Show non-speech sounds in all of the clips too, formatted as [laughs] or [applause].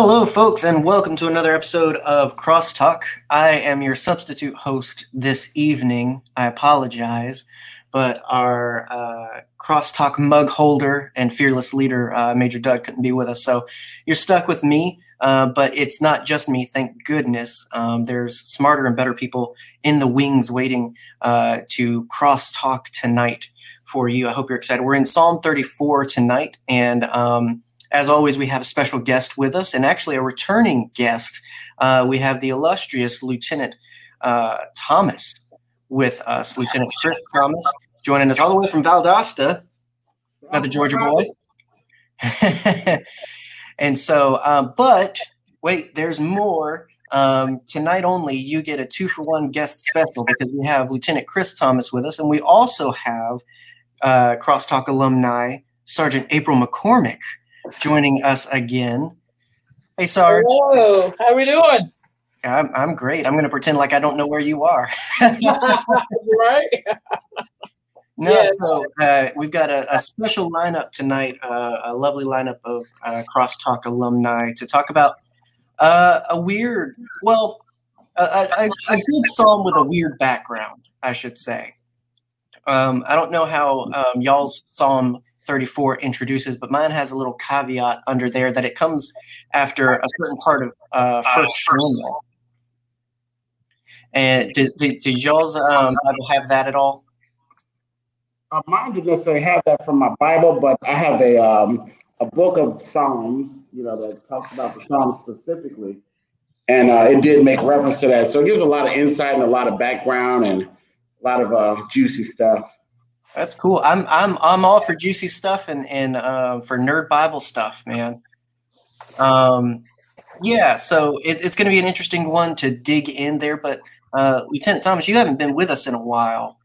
Hello, folks, and welcome to another episode of Crosstalk. I am your substitute host this evening. I apologize, but our uh, Crosstalk mug holder and fearless leader, uh, Major Doug, couldn't be with us. So you're stuck with me, uh, but it's not just me, thank goodness. Um, there's smarter and better people in the wings waiting uh, to crosstalk tonight for you. I hope you're excited. We're in Psalm 34 tonight, and um, as always, we have a special guest with us, and actually a returning guest. Uh, we have the illustrious Lieutenant uh, Thomas with us, Lieutenant Chris Thomas, joining us all the way from Valdosta, another Georgia boy. [laughs] and so, uh, but wait, there's more. Um, tonight only, you get a two for one guest special because we have Lieutenant Chris Thomas with us, and we also have uh, Crosstalk alumni Sergeant April McCormick joining us again. Hey, Sarge. Hello. How are we doing? I'm, I'm great. I'm going to pretend like I don't know where you are. [laughs] [laughs] right? No, yeah. so uh, we've got a, a, special lineup tonight, uh, a lovely lineup of uh, Crosstalk alumni to talk about uh, a weird, well, a, a, a, good song with a weird background, I should say. Um, I don't know how um, y'all's psalm 34 introduces, but mine has a little caveat under there that it comes after a certain part of uh, First Samuel. And did, did, did y'all's um, Bible have that at all? Uh, mine didn't necessarily have that from my Bible, but I have a um, a book of Psalms, you know, that talks about the Psalms specifically, and uh, it did make reference to that. So it gives a lot of insight and a lot of background and a lot of uh, juicy stuff. That's cool. I'm I'm I'm all for juicy stuff and and uh, for nerd Bible stuff, man. Um, yeah. So it, it's going to be an interesting one to dig in there. But uh, Lieutenant Thomas, you haven't been with us in a while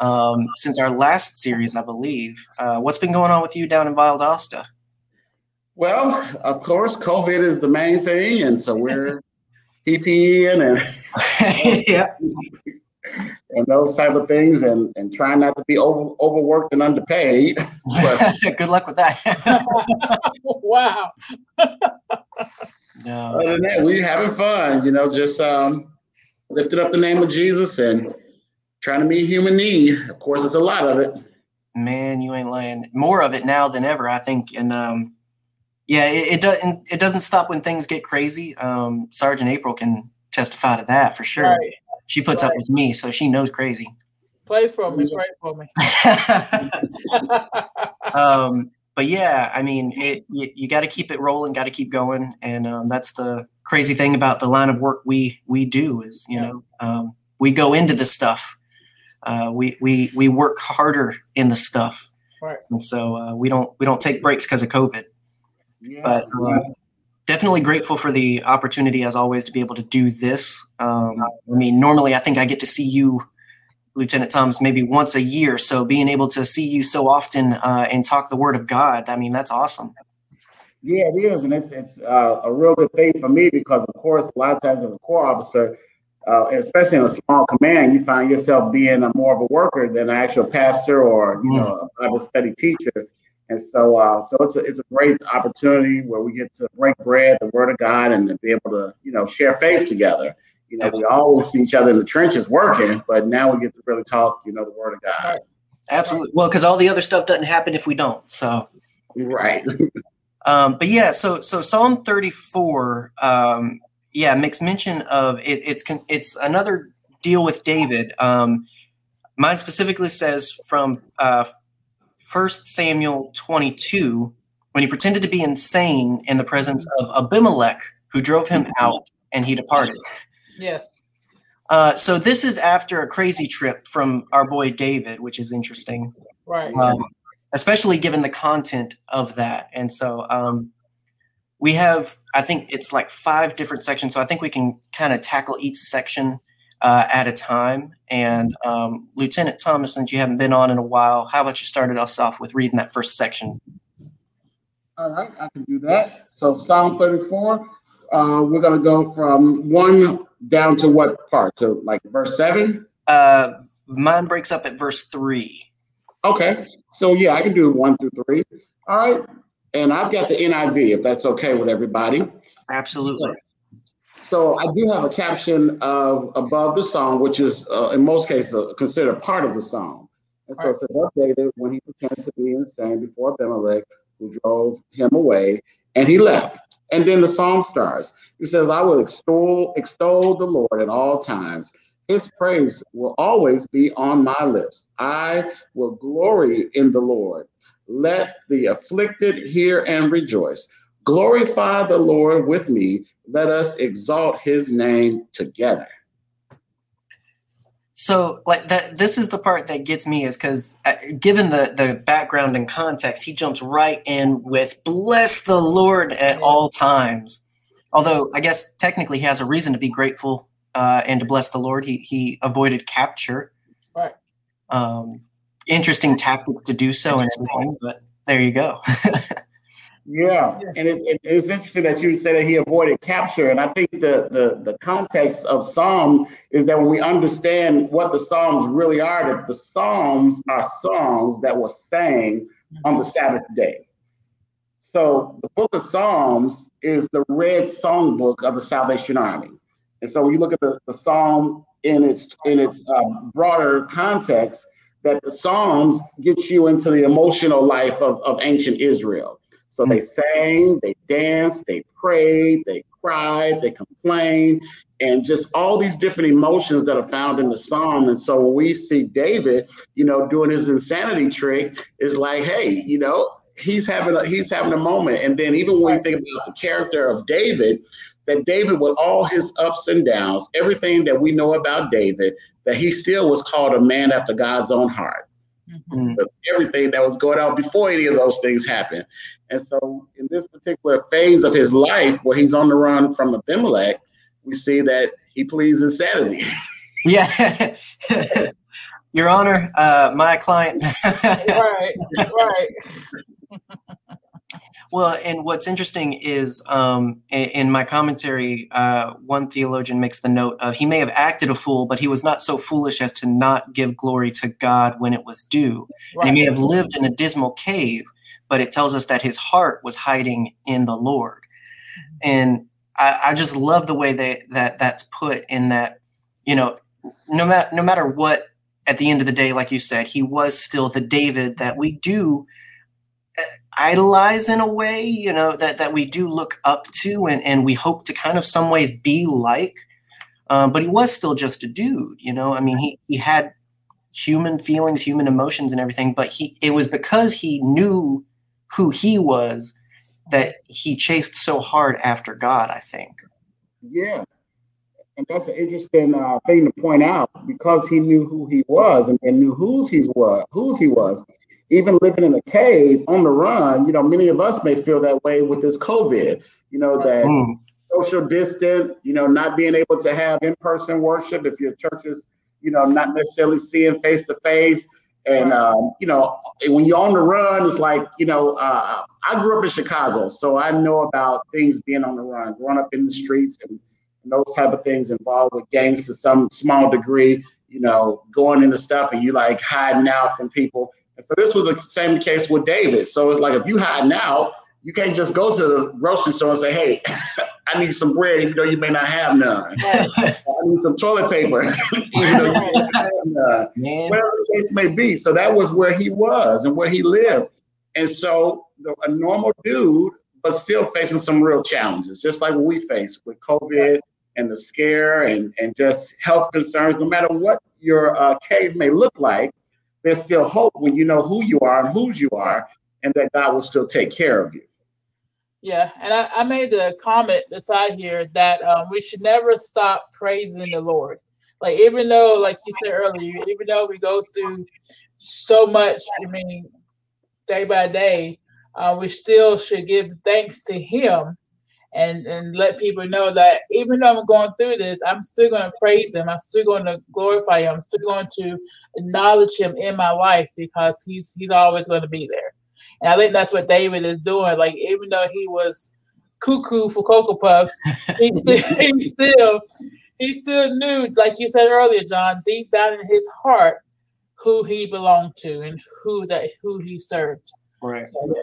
um, since our last series, I believe. Uh, what's been going on with you down in Valdosta? Well, of course, COVID is the main thing, and so we're [laughs] PPE and [laughs] yeah [laughs] and those type of things and and trying not to be over overworked and underpaid. But, [laughs] Good luck with that. [laughs] wow. no. Other than that, we having fun, you know, just um lifting up the name of Jesus and trying to meet human need. Of course, it's a lot of it. Man, you ain't lying. More of it now than ever, I think. And um yeah, it, it doesn't it doesn't stop when things get crazy. Um Sergeant April can testify to that for sure. Right. She puts right. up with me, so she knows crazy. Play for me, pray for me. [laughs] [laughs] um, but yeah, I mean, it, you, you got to keep it rolling, got to keep going, and um, that's the crazy thing about the line of work we we do is you yeah. know um, we go into the stuff, uh, we we we work harder in the stuff, right? And so uh, we don't we don't take breaks because of COVID. Yeah. But uh, definitely grateful for the opportunity, as always, to be able to do this. Um, I mean, normally I think I get to see you, Lieutenant Thomas, maybe once a year. So being able to see you so often uh, and talk the Word of God, I mean, that's awesome. Yeah, it is, and it's it's uh, a real good thing for me because, of course, a lot of times as a corps officer, uh, especially in a small command, you find yourself being a more of a worker than an actual pastor or you mm. know a Bible study teacher. And so, uh, so it's a, it's a great opportunity where we get to break bread, the Word of God, and to be able to, you know, share faith together. You know, we always see each other in the trenches working, but now we get to really talk, you know, the Word of God. Absolutely. Well, because all the other stuff doesn't happen if we don't. So, right. [laughs] um, but yeah, so so Psalm 34, um, yeah, makes mention of it, it's it's another deal with David. Um, mine specifically says from uh, 1 Samuel 22 when he pretended to be insane in the presence of Abimelech, who drove him out and he departed. Yes. Uh, so this is after a crazy trip from our boy David, which is interesting. Right. Um, especially given the content of that. And so um, we have, I think it's like five different sections. So I think we can kind of tackle each section uh, at a time. And um, Lieutenant Thomas, since you haven't been on in a while, how about you started us off with reading that first section? All right, I can do that. So Psalm 34, uh, we're going to go from one down to what part? To like verse seven? Uh, mine breaks up at verse three. Okay, so yeah, I can do one through three. All right, and I've got the NIV if that's okay with everybody. Absolutely. So, so I do have a caption of above the song, which is uh, in most cases uh, considered part of the song. And so it says, updated when he pretended to be insane before Abimelech, who drove him away, and he left. And then the psalm starts. He says, I will extol, extol the Lord at all times. His praise will always be on my lips. I will glory in the Lord. Let the afflicted hear and rejoice. Glorify the Lord with me. Let us exalt his name together. So, like that, this is the part that gets me is because, uh, given the the background and context, he jumps right in with "Bless the Lord at all times." Although, I guess technically, he has a reason to be grateful uh, and to bless the Lord. He he avoided capture. Right. Um, interesting tactic to do so and everything, but there you go. [laughs] yeah, and it's, it's interesting that you said that he avoided capture, and I think the, the the context of Psalm is that when we understand what the Psalms really are, that the Psalms are songs that were sang on the Sabbath day. So the book of Psalms is the red songbook of the Salvation Army. And so when you look at the, the psalm in its in its um, broader context, that the Psalms gets you into the emotional life of, of ancient Israel. So they sang, they danced, they prayed, they cried, they complained, and just all these different emotions that are found in the psalm. And so when we see David, you know, doing his insanity trick, is like, hey, you know, he's having a he's having a moment. And then even when you think about the character of David, that David, with all his ups and downs, everything that we know about David, that he still was called a man after God's own heart. Mm-hmm. Everything that was going on before any of those things happened. And so, in this particular phase of his life, where he's on the run from Abimelech, we see that he pleads insanity. [laughs] yeah. [laughs] Your Honor, uh, my client. [laughs] right, right. Well, and what's interesting is um, in, my commentary, uh, one theologian makes the note of he may have acted a fool, but he was not so foolish as to not give glory to God when it was due. Right. And he may have lived in a dismal cave, but it tells us that his heart was hiding in the Lord. And I, I just love the way that, that that's put in that, you know, no matter no matter what, at the end of the day, like you said, he was still the David that we do idolize in a way, you know, that, that we do look up to and, and we hope to kind of some ways be like. Um, but he was still just a dude, you know. I mean, he, he had human feelings, human emotions, and everything. But he it was because he knew who he was that he chased so hard after God. I think. Yeah, and that's an interesting uh, thing to point out because he knew who he was and, and knew whose he was, whose he was. Even living in a cave on the run, you know, many of us may feel that way with this COVID. You know that mm. social distance, you know, not being able to have in-person worship if your church is, you know, not necessarily seeing face to face. And um, you know, when you're on the run, it's like you know, uh, I grew up in Chicago, so I know about things being on the run, growing up in the streets and and those type of things involved with gangs to some small degree, you know, going into stuff and you like hiding out from people. And so this was the same case with David. So it's like if you hiding out, you can't just go to the grocery store and say, "Hey, [laughs] I need some bread," even though you may not have none. [laughs] [laughs] I need some toilet paper, even though you may not have none. Whatever the case may be. So that was where he was and where he lived. And so a normal dude, but still facing some real challenges, just like what we face with COVID and the scare and, and just health concerns, no matter what your uh, cave may look like, there's still hope when you know who you are and whose you are, and that God will still take care of you. Yeah, and I, I made the comment beside here that um, we should never stop praising the Lord. Like even though, like you said earlier, even though we go through so much, I mean, day by day, uh, we still should give thanks to Him and and let people know that even though I'm going through this, I'm still going to praise Him. I'm still going to glorify Him. I'm still going to acknowledge Him in my life because He's He's always going to be there. And I think that's what David is doing. Like even though he was cuckoo for cocoa puffs, he [laughs] still he still he still knew, like you said earlier, John, deep down in his heart, who he belonged to and who that who he served. Right. So,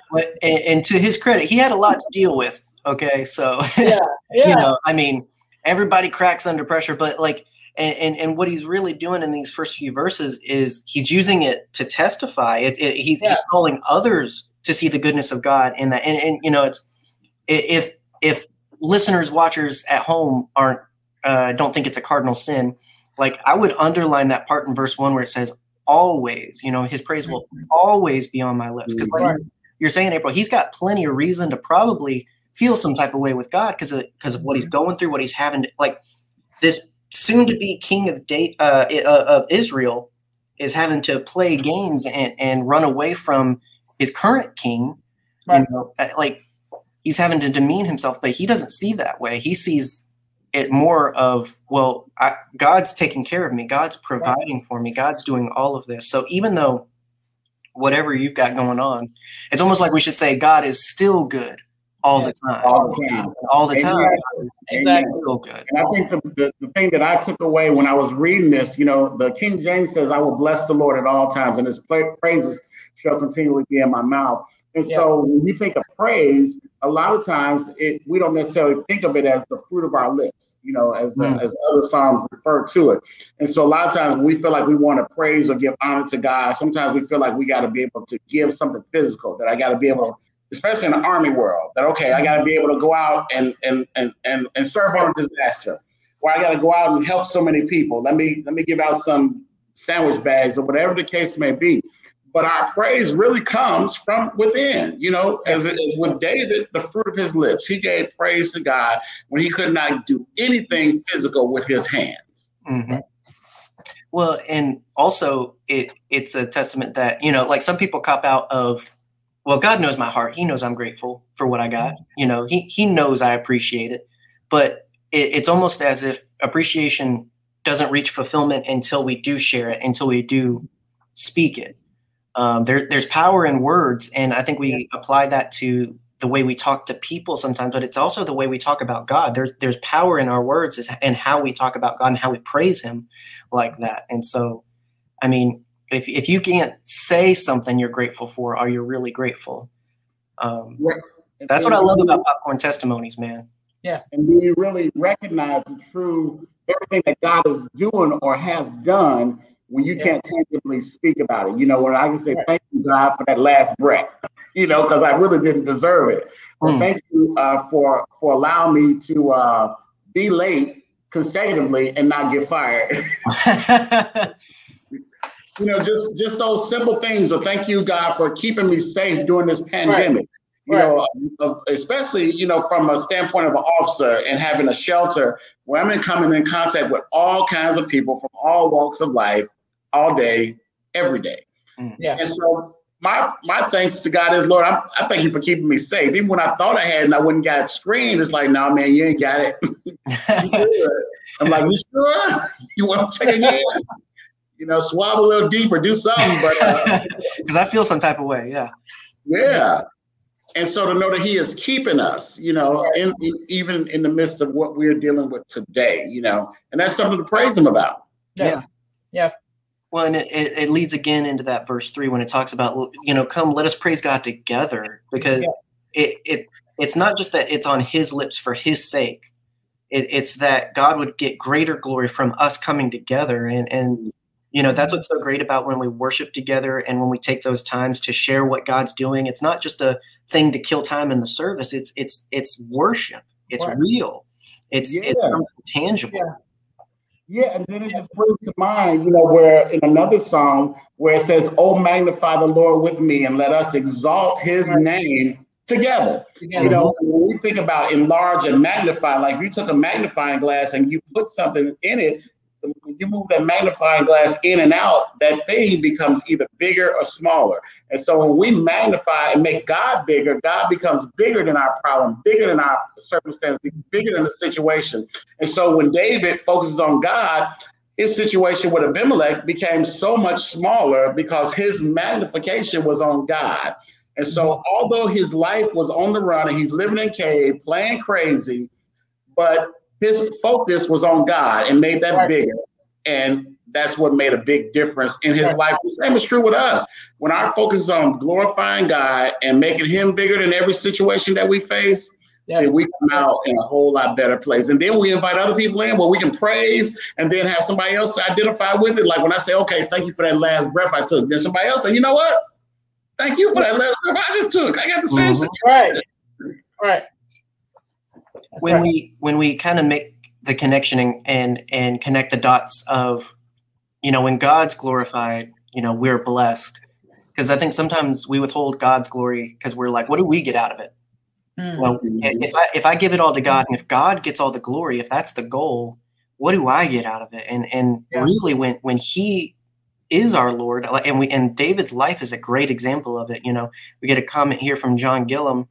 and, and to his credit, he had a lot to deal with Okay, so Yeah, [laughs] yeah, you know, I mean, everybody cracks under pressure, but like, and, and and what he's really doing in these first few verses is he's using it to testify. It, it he's Yeah. he's calling others to see the goodness of God in that, and, and you know, it's if if listeners, watchers at home aren't uh, don't think it's a cardinal sin, like I would underline that part in verse one where it says always, you know, his praise will always be on my lips because like Right. you're saying, April, he's got plenty of reason to probably feel some type of way with God because of because of what he's going through, what he's having, to, like this soon-to-be king of da- uh, uh, of Israel is having to play games and, and run away from his current king. Right. You know, uh, like he's having to demean himself, but he doesn't see that way. He sees it more of well, I, God's taking care of me. God's providing for me. God's doing all of this. So even though whatever you've got going on, it's almost like we should say God is still good all the time. all the time. All the time. Amen. God is exactly. good. And I think the, the, the thing that I took away when I was reading this, you know, the King James says, I will bless the Lord at all times, and his praises shall continually be in my mouth. And so when you think of praise, a lot of times it, we don't necessarily think of it as the fruit of our lips, you know, as, Mm. as other Psalms refer to it. And so a lot of times when we feel like we want to praise or give honor to God, sometimes we feel like we got to be able to give something physical, that I got to be able especially in the army world, that okay, I got to be able to go out and and and and, and serve on a disaster, where I got to go out and help so many people. Let me let me give out some sandwich bags or whatever the case may be. But our praise really comes from within, you know, as, as with David, the fruit of his lips. He gave praise to God when he could not do anything physical with his hands. Mhm. Well, and also it it's a testament that you know, like some people cop out of, well, God knows my heart. He knows I'm grateful for what I got. You know, he he knows I appreciate it, but it, it's almost as if appreciation doesn't reach fulfillment until we do share it, until we do speak it. Um, there, there's power in words, and I think we apply that to the way we talk to people sometimes, but it's also the way we talk about God. There's there's power in our words and how we talk about God and how we praise Him like that. And so, I mean, if if you can't say something you're grateful for, are you really grateful? Um, that's what I love about popcorn testimonies, man. Yeah. And do you really recognize the true everything that God is doing or has done when you Yeah. can't tangibly speak about it? You know, when I can say, Right. Thank you, God, for that last breath, [laughs] you know, because I really didn't deserve it. Mm. thank you uh, for for allowing me to uh, be late consecutively and not get fired. [laughs] [laughs] you know, just just those simple things. So thank you, God, for keeping me safe during this pandemic. You Right. know, uh, especially you know from a standpoint of an officer and having a shelter where I'm in coming in contact with all kinds of people from all walks of life, all day, every day. Yeah. And so my my thanks to God is Lord, I'm, I thank you for keeping me safe. Even when I thought I had and I wouldn't got screened, it's like, no, man, you ain't got it. [laughs] [laughs] I'm like, you sure? [laughs] You want to check again? You know, swab a little deeper, do something. But uh, [laughs] Because I feel some type of way. Yeah. yeah. And so to know that he is keeping us, you know, in, in even in the midst of what we're dealing with today, you know, and that's something to praise him about. Yeah. Yeah. Well, and it, it, it leads again into that verse three when it talks about, you know, come, let us praise God together because Yeah. it, it it's not just that it's on his lips for his sake. It, it's that God would get greater glory from us coming together. And, and, you know, that's mm-hmm. what's so great about when we worship together and when we take those times to share what God's doing. It's not just a thing to kill time in the service. It's, it's, it's worship. It's Right. real. It's, it's Yeah. something tangible. Yeah. Yeah, and then it just brings to mind, you know, where in another song where it says, Oh, magnify the Lord with me and let us exalt his name together. Together. You know, when we think about enlarge and magnify, like you took a magnifying glass and you put something in it, when you move that magnifying glass in and out, that thing becomes either bigger or smaller. And so when we magnify and make God bigger, God becomes bigger than our problem, bigger than our circumstance, bigger than the situation. And so when David focuses on God, his situation with Abimelech became so much smaller because his magnification was on God. And so, although his life was on the run and he's living in cave, playing crazy, but his focus was on God and made that Right. bigger. And that's what made a big difference in his life. The same is true with us. When our focus is on glorifying God and making him bigger than every situation that we face, yes. then we come out in a whole lot better place. And then we invite other people in where we can praise and then have somebody else identify with it. Like when I say, okay, thank you for that last breath I took, then somebody else say, you know what? Thank you for that last breath I just took. I got the same mm-hmm. Right. Right. When right. we when we kind of make the connection and, and and connect the dots of you know when god's glorified you know we're blessed because i think sometimes we withhold god's glory because we're like what do we get out of it mm. well if i if i give it all to god and if god gets all the glory if that's the goal what do i get out of it and and yeah. really when when he is our lord and we and david's life is a great example of it you know we get a comment here from john gillum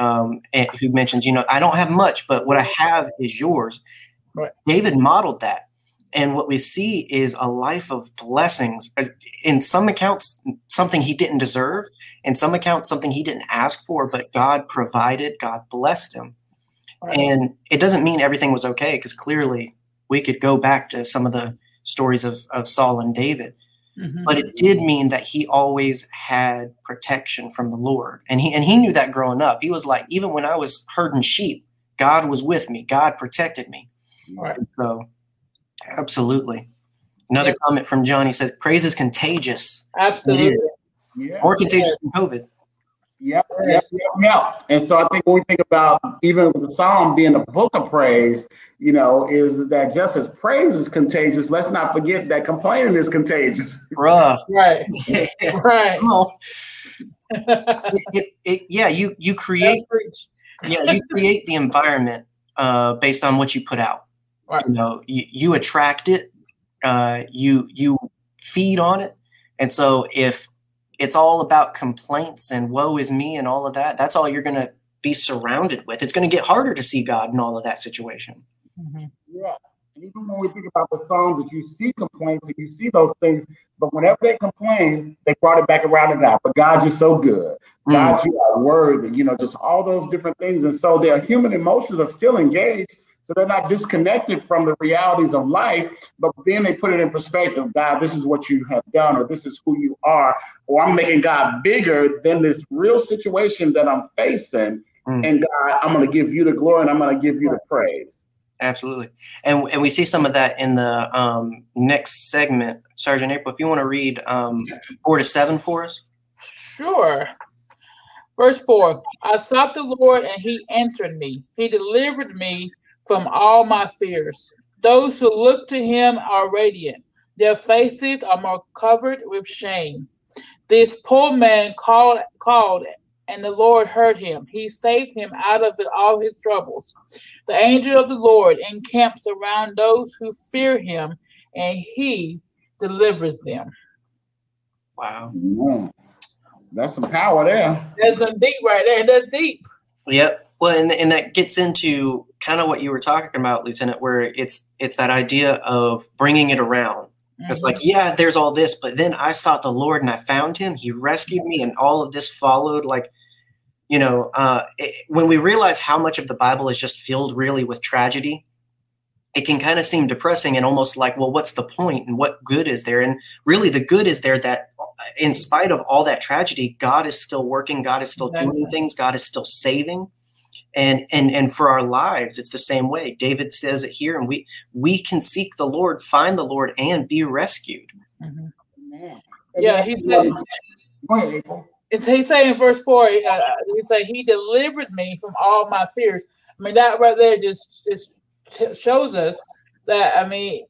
um, who mentions, you know, I don't have much, but what I have is yours. Right. David modeled that. And what we see is a life of blessings. In some accounts, something he didn't deserve. In some accounts, something he didn't ask for, but God provided, God blessed him. Right. And it doesn't mean everything was okay, because clearly we could go back to some of the stories of, of Saul and David. Mm-hmm. But it did mean that he always had protection from the Lord. And he and he knew that growing up. He was like, even when I was herding sheep, God was with me. God protected me. Right. So absolutely. Another comment from Johnny says, praise is contagious. Absolutely. Yeah. More contagious yeah. than COVID. Yeah, yeah, yeah, And so I think when we think about even with the Psalm being a book of praise, you know, is that just as praise is contagious, let's not forget that complaining is contagious. Bruh. [laughs] Right. [laughs] right. it, it, it, yeah, you you create yeah, you create the environment uh, based on what you put out. Right. You know, you, you attract it, uh, you you feed on it, and so if it's all about complaints and woe is me and all of that, that's all you're going to be surrounded with. It's going to get harder to see God in all of that situation. Mm-hmm. Yeah. And even when we think about the Psalms, that you see complaints and you see those things, but whenever they complain, they brought it back around to God. But God, you're so good. Mm. God, you are worthy. You know, just all those different things. And so their human emotions are still engaged, so they're not disconnected from the realities of life, but then they put it in perspective. God, this is what you have done, or this is who you are, or I'm making God bigger than this real situation that I'm facing. Mm. And God, I'm going to give you the glory and I'm going to give you the praise. Absolutely. And, and we see some of that in the um, next segment. Sergeant April, if you want to read um, four to seven for us. Sure. Verse 4 I sought the Lord and he answered me. He delivered me from all my fears. Those who look to him are radiant, their faces are more covered with shame. This poor man called, called, and the Lord heard him. He saved him out of all his troubles. The angel of the Lord encamps around those who fear him, and he delivers them. Wow. That's some power there. That's some deep right there. That's deep. Yep. Well, and, and that gets into kind of what you were talking about, Lieutenant, where it's it's that idea of bringing it around. Mm-hmm. It's like, mm-hmm. yeah, there's all this, but then I sought the Lord and I found Him. He rescued me, and all of this followed. Like, you know, uh, it, when we realize how much of the Bible is just filled really with tragedy, it can kind of seem depressing and almost like, well, what's the point and what good is there? And really, the good is there that, uh, in spite of all that tragedy, God is still working. God is still doing things. God is still saving and and and for our lives it's the same way. David says it here and we we can seek the lord find the lord and be rescued. Mm-hmm. yeah he said it's he saying verse 4 uh, he said he delivered me from all my fears. I mean that right there just just t- shows us that i mean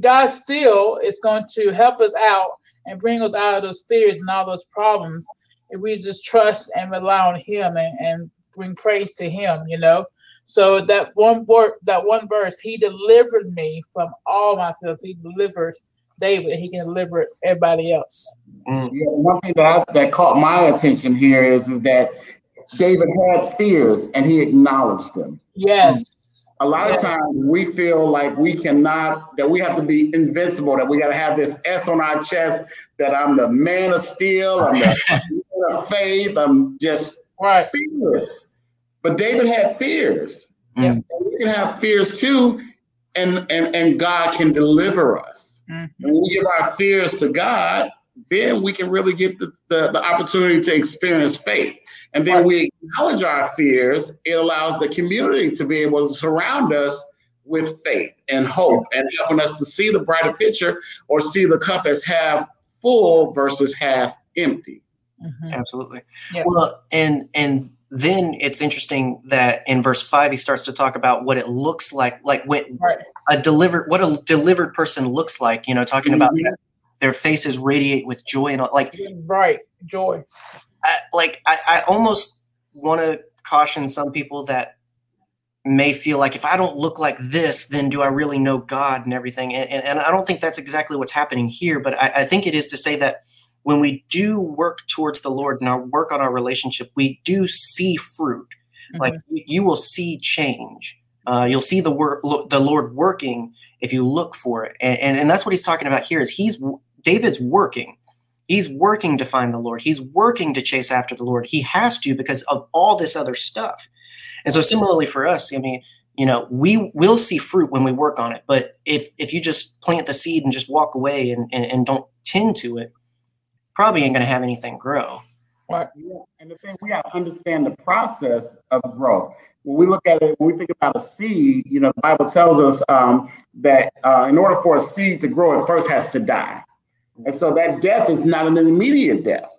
god still is going to help us out and bring us out of those fears and all those problems if we just trust and rely on him and, and bring praise to him, you know. So that one word, that one verse, he delivered me from all my fears. He delivered David. He can deliver everybody else. Mm. Yeah, one thing that I, that caught my attention here is is that David had fears and he acknowledged them. Yes. A lot of times we feel like we cannot, that we have to be invincible, that we got to have this S on our chest, that I'm the man of steel, I'm the [laughs] man of faith, I'm just right. fearless. But David had fears. Yeah. And we can have fears too, and and and God can deliver us. Mm-hmm. When we give our fears to God, then we can really get the, the, the opportunity to experience faith. And then we acknowledge our fears. It allows the community to be able to surround us with faith and hope and helping us to see the brighter picture or see the cup as half full versus half empty. Mm-hmm. Absolutely. Yep. Well, and and then it's interesting that in verse five he starts to talk about what it looks like, like when right. a delivered what a delivered person looks like. You know, talking mm-hmm. about their faces radiate with joy and all, like right joy. I, like I, I almost want to caution some people that may feel like if I don't look like this, then do I really know God and everything? And, and, and I don't think that's exactly what's happening here, but I, I, think it is to say that when we do work towards the Lord and our work on our relationship, we do see fruit. Mm-hmm. Like you will see change. Uh, you'll see the work, the Lord working if you look for it, and, and, and that's what he's talking about here. Is he's David's working. He's working to find the Lord. He's working to chase after the Lord. He has to because of all this other stuff. And so similarly for us, I mean, you know, we will see fruit when we work on it. But if if you just plant the seed and just walk away and, and, and don't tend to it, probably ain't gonna have anything grow. Right. Yeah. And the thing we gotta understand the process of growth. When we look at it, when we think about a seed, you know, the Bible tells us um, that uh, in order for a seed to grow, it first has to die. And so that death is not an immediate death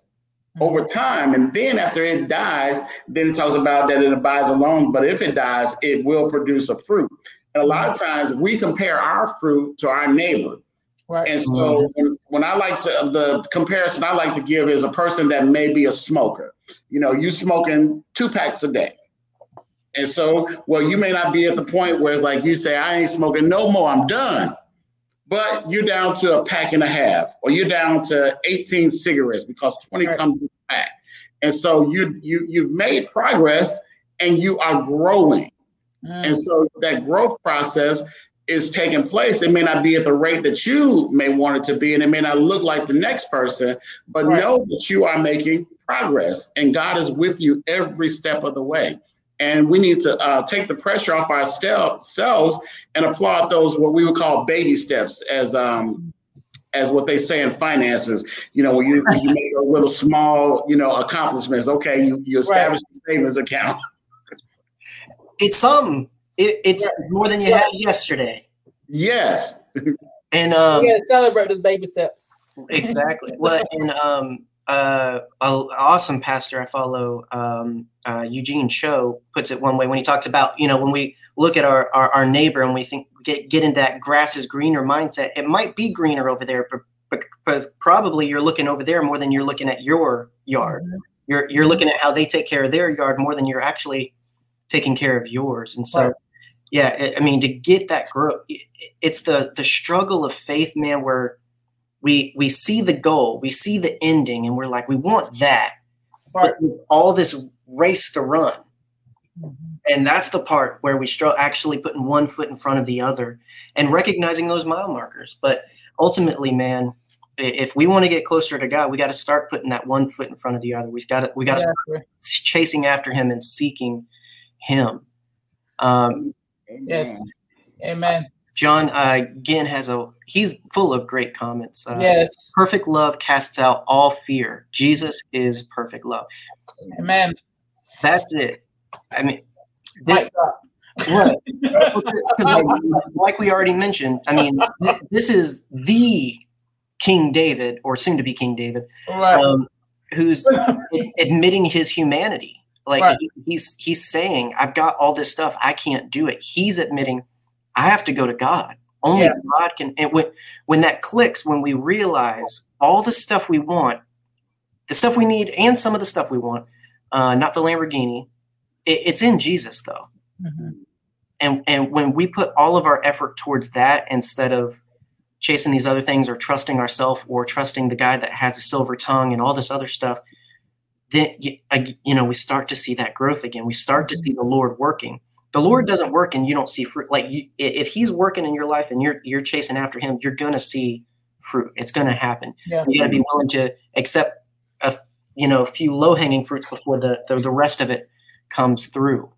over time. And then after it dies, then it talks about that it abides alone. But if it dies, it will produce a fruit. And a lot of times we compare our fruit to our neighbor. Right. And so when, when I like to, the comparison I like to give is a person that may be a smoker. You know, you smoking two packs a day. And so, well, you may not be at the point where it's like you say, I ain't smoking no more, I'm done but you're down to a pack and a half, or you're down to 18 cigarettes because 20 right. comes in a pack. And so you you you've made progress and you are growing. Mm. And so that growth process is taking place. It may not be at the rate that you may want it to be, and it may not look like the next person, but right. know that you are making progress and God is with you every step of the way. And we need to uh, take the pressure off ourselves and applaud those what we would call baby steps as um, as what they say in finances. You know, when you, you [laughs] make those little small, you know, accomplishments. Okay, you, you establish right. the savings account. It's some. It, it's more than you had yesterday. Yes. [laughs] And um, yeah, celebrate those baby steps. Exactly. [laughs] well, and um, uh, an awesome pastor I follow, um, uh, Eugene Cho, puts it one way when he talks about, you know, when we look at our, our, our, neighbor and we think get, get into that grass is greener mindset, it might be greener over there, but, but probably you're looking over there more than you're looking at your yard. Mm-hmm. You're, you're looking at how they take care of their yard more than you're actually taking care of yours. And so, right. Yeah, I mean, to get that growth, it's the, the struggle of faith, man, where we we see the goal, we see the ending, and we're like, we want that. But all this race to run. Mm-hmm. And that's the part where we struggle actually putting one foot in front of the other and recognizing those mile markers. But ultimately, man, if we want to get closer to God, we got to start putting that one foot in front of the other. We've got to we got to yeah. chasing after Him and seeking Him. Um, yes, Amen. John uh, again has a he's full of great comments. Uh, yes, perfect love casts out all fear. Jesus is perfect love. Amen. That's it. I mean, this, what? [laughs] like, like we already mentioned, I mean, this is the King David, or soon to be King David, right. um, who's [laughs] admitting his humanity. Like right. he, he's he's saying, "I've got all this stuff. I can't do it." He's admitting I have to go to God. Only yeah. God can. And when when that clicks, when we realize all the stuff we want, the stuff we need, and some of the stuff we want, uh, not the Lamborghini, it, it's in Jesus though. Mm-hmm. And and when we put all of our effort towards that instead of chasing these other things or trusting ourselves or trusting the guy that has a silver tongue and all this other stuff, then you know we start to see that growth again. We start to mm-hmm. see the Lord working the Lord mm-hmm. doesn't work and you don't see fruit. Like you, if He's working in your life and you're you're chasing after Him, you're gonna see fruit. It's gonna happen. Yeah. You got to be willing to accept a you know a few low hanging fruits before the, the the rest of it comes through.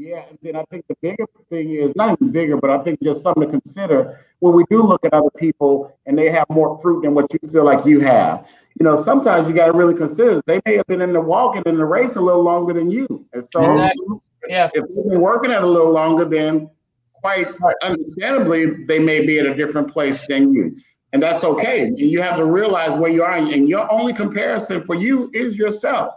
Yeah, and then I think the bigger thing is not even bigger, but I think just something to consider when we do look at other people and they have more fruit than what you feel like you have. You know, sometimes you got to really consider they may have been in the walking in the race a little longer than you, and so exactly. yeah, if they've been working at a little longer, then quite understandably they may be at a different place than you, and that's okay. And you have to realize where you are, and your only comparison for you is yourself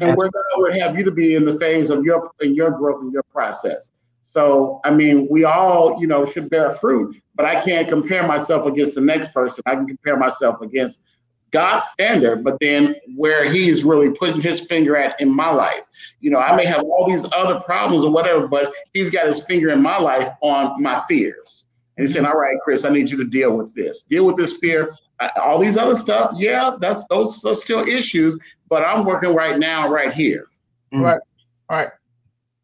and where God would have you to be in the phase of your in your growth and your process. So, I mean, we all, you know, should bear fruit, but I can't compare myself against the next person. I can compare myself against God's standard, but then where He's really putting His finger at in my life. You know, I may have all these other problems or whatever, but He's got His finger in my life on my fears. And He's saying, mm-hmm. "All right, Chris, I need you to deal with this. Deal with this fear. Uh, all these other stuff, yeah, that's those are still issues, but I'm working right now, right here. Mm. Right. Right.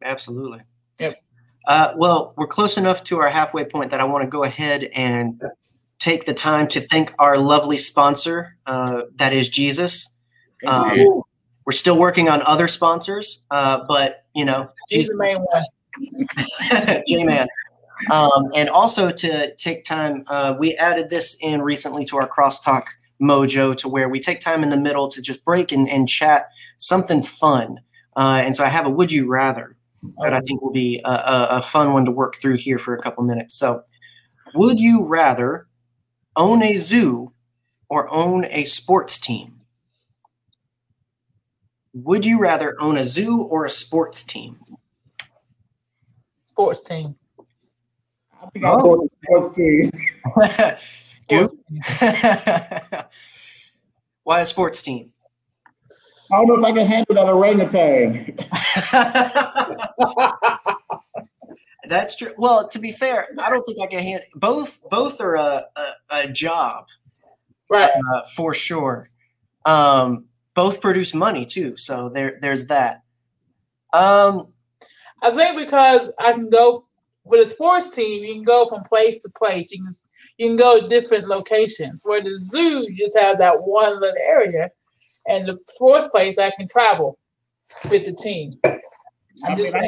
Absolutely. Yep. Uh, well, we're close enough to our halfway point that I want to go ahead and take the time to thank our lovely sponsor, uh, that is Jesus. Um, we're still working on other sponsors, uh, but you know, Jesus, [laughs] J man. Um, and also to take time, uh, we added this in recently to our crosstalk mojo to where we take time in the middle to just break and, and chat something fun. Uh, and so I have a would you rather that I think will be a, a, a fun one to work through here for a couple minutes. So, would you rather own a zoo or own a sports team? Would you rather own a zoo or a sports team? Sports team. I think I'll go with sports team. [laughs] Do? [laughs] Why a sports team? I don't know if I can handle that orangutan. [laughs] That's true. Well, to be fair, I don't think I can handle both. Both are a, a, a job, right? Uh, for sure. Um, both produce money too, so there, there's that. Um, I think because I can go with a sports team, you can go from place to place. You can you can go to different locations. Where the zoo, you just have that one little area, and the sports place, I can travel with the team. I'm I just mean,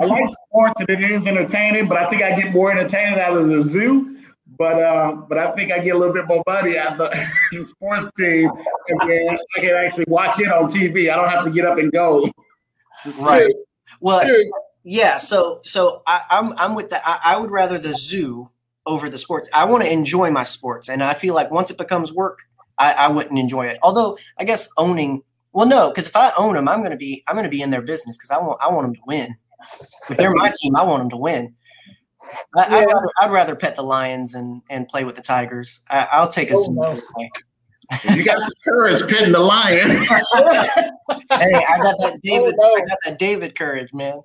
I, I, like sports and it is entertaining, but I think I get more entertainment out of the zoo. But uh, but I think I get a little bit more money out of the, [laughs] the sports team, and then I can actually watch it on TV. I don't have to get up and go. Right. Well, yeah, so so I, am I'm, I'm with that. I, I, would rather the zoo over the sports. I want to enjoy my sports, and I feel like once it becomes work, I, I wouldn't enjoy it. Although I guess owning, well, no, because if I own them, I'm gonna be I'm gonna be in their business because I want I want them to win. If they're my team, I want them to win. I, yeah. I'd, rather, I'd, rather, pet the lions and and play with the tigers. I, will take a oh, no. You got some courage petting the lion. hey, I got that [laughs] oh, David. Oh, no. I got that David courage, man.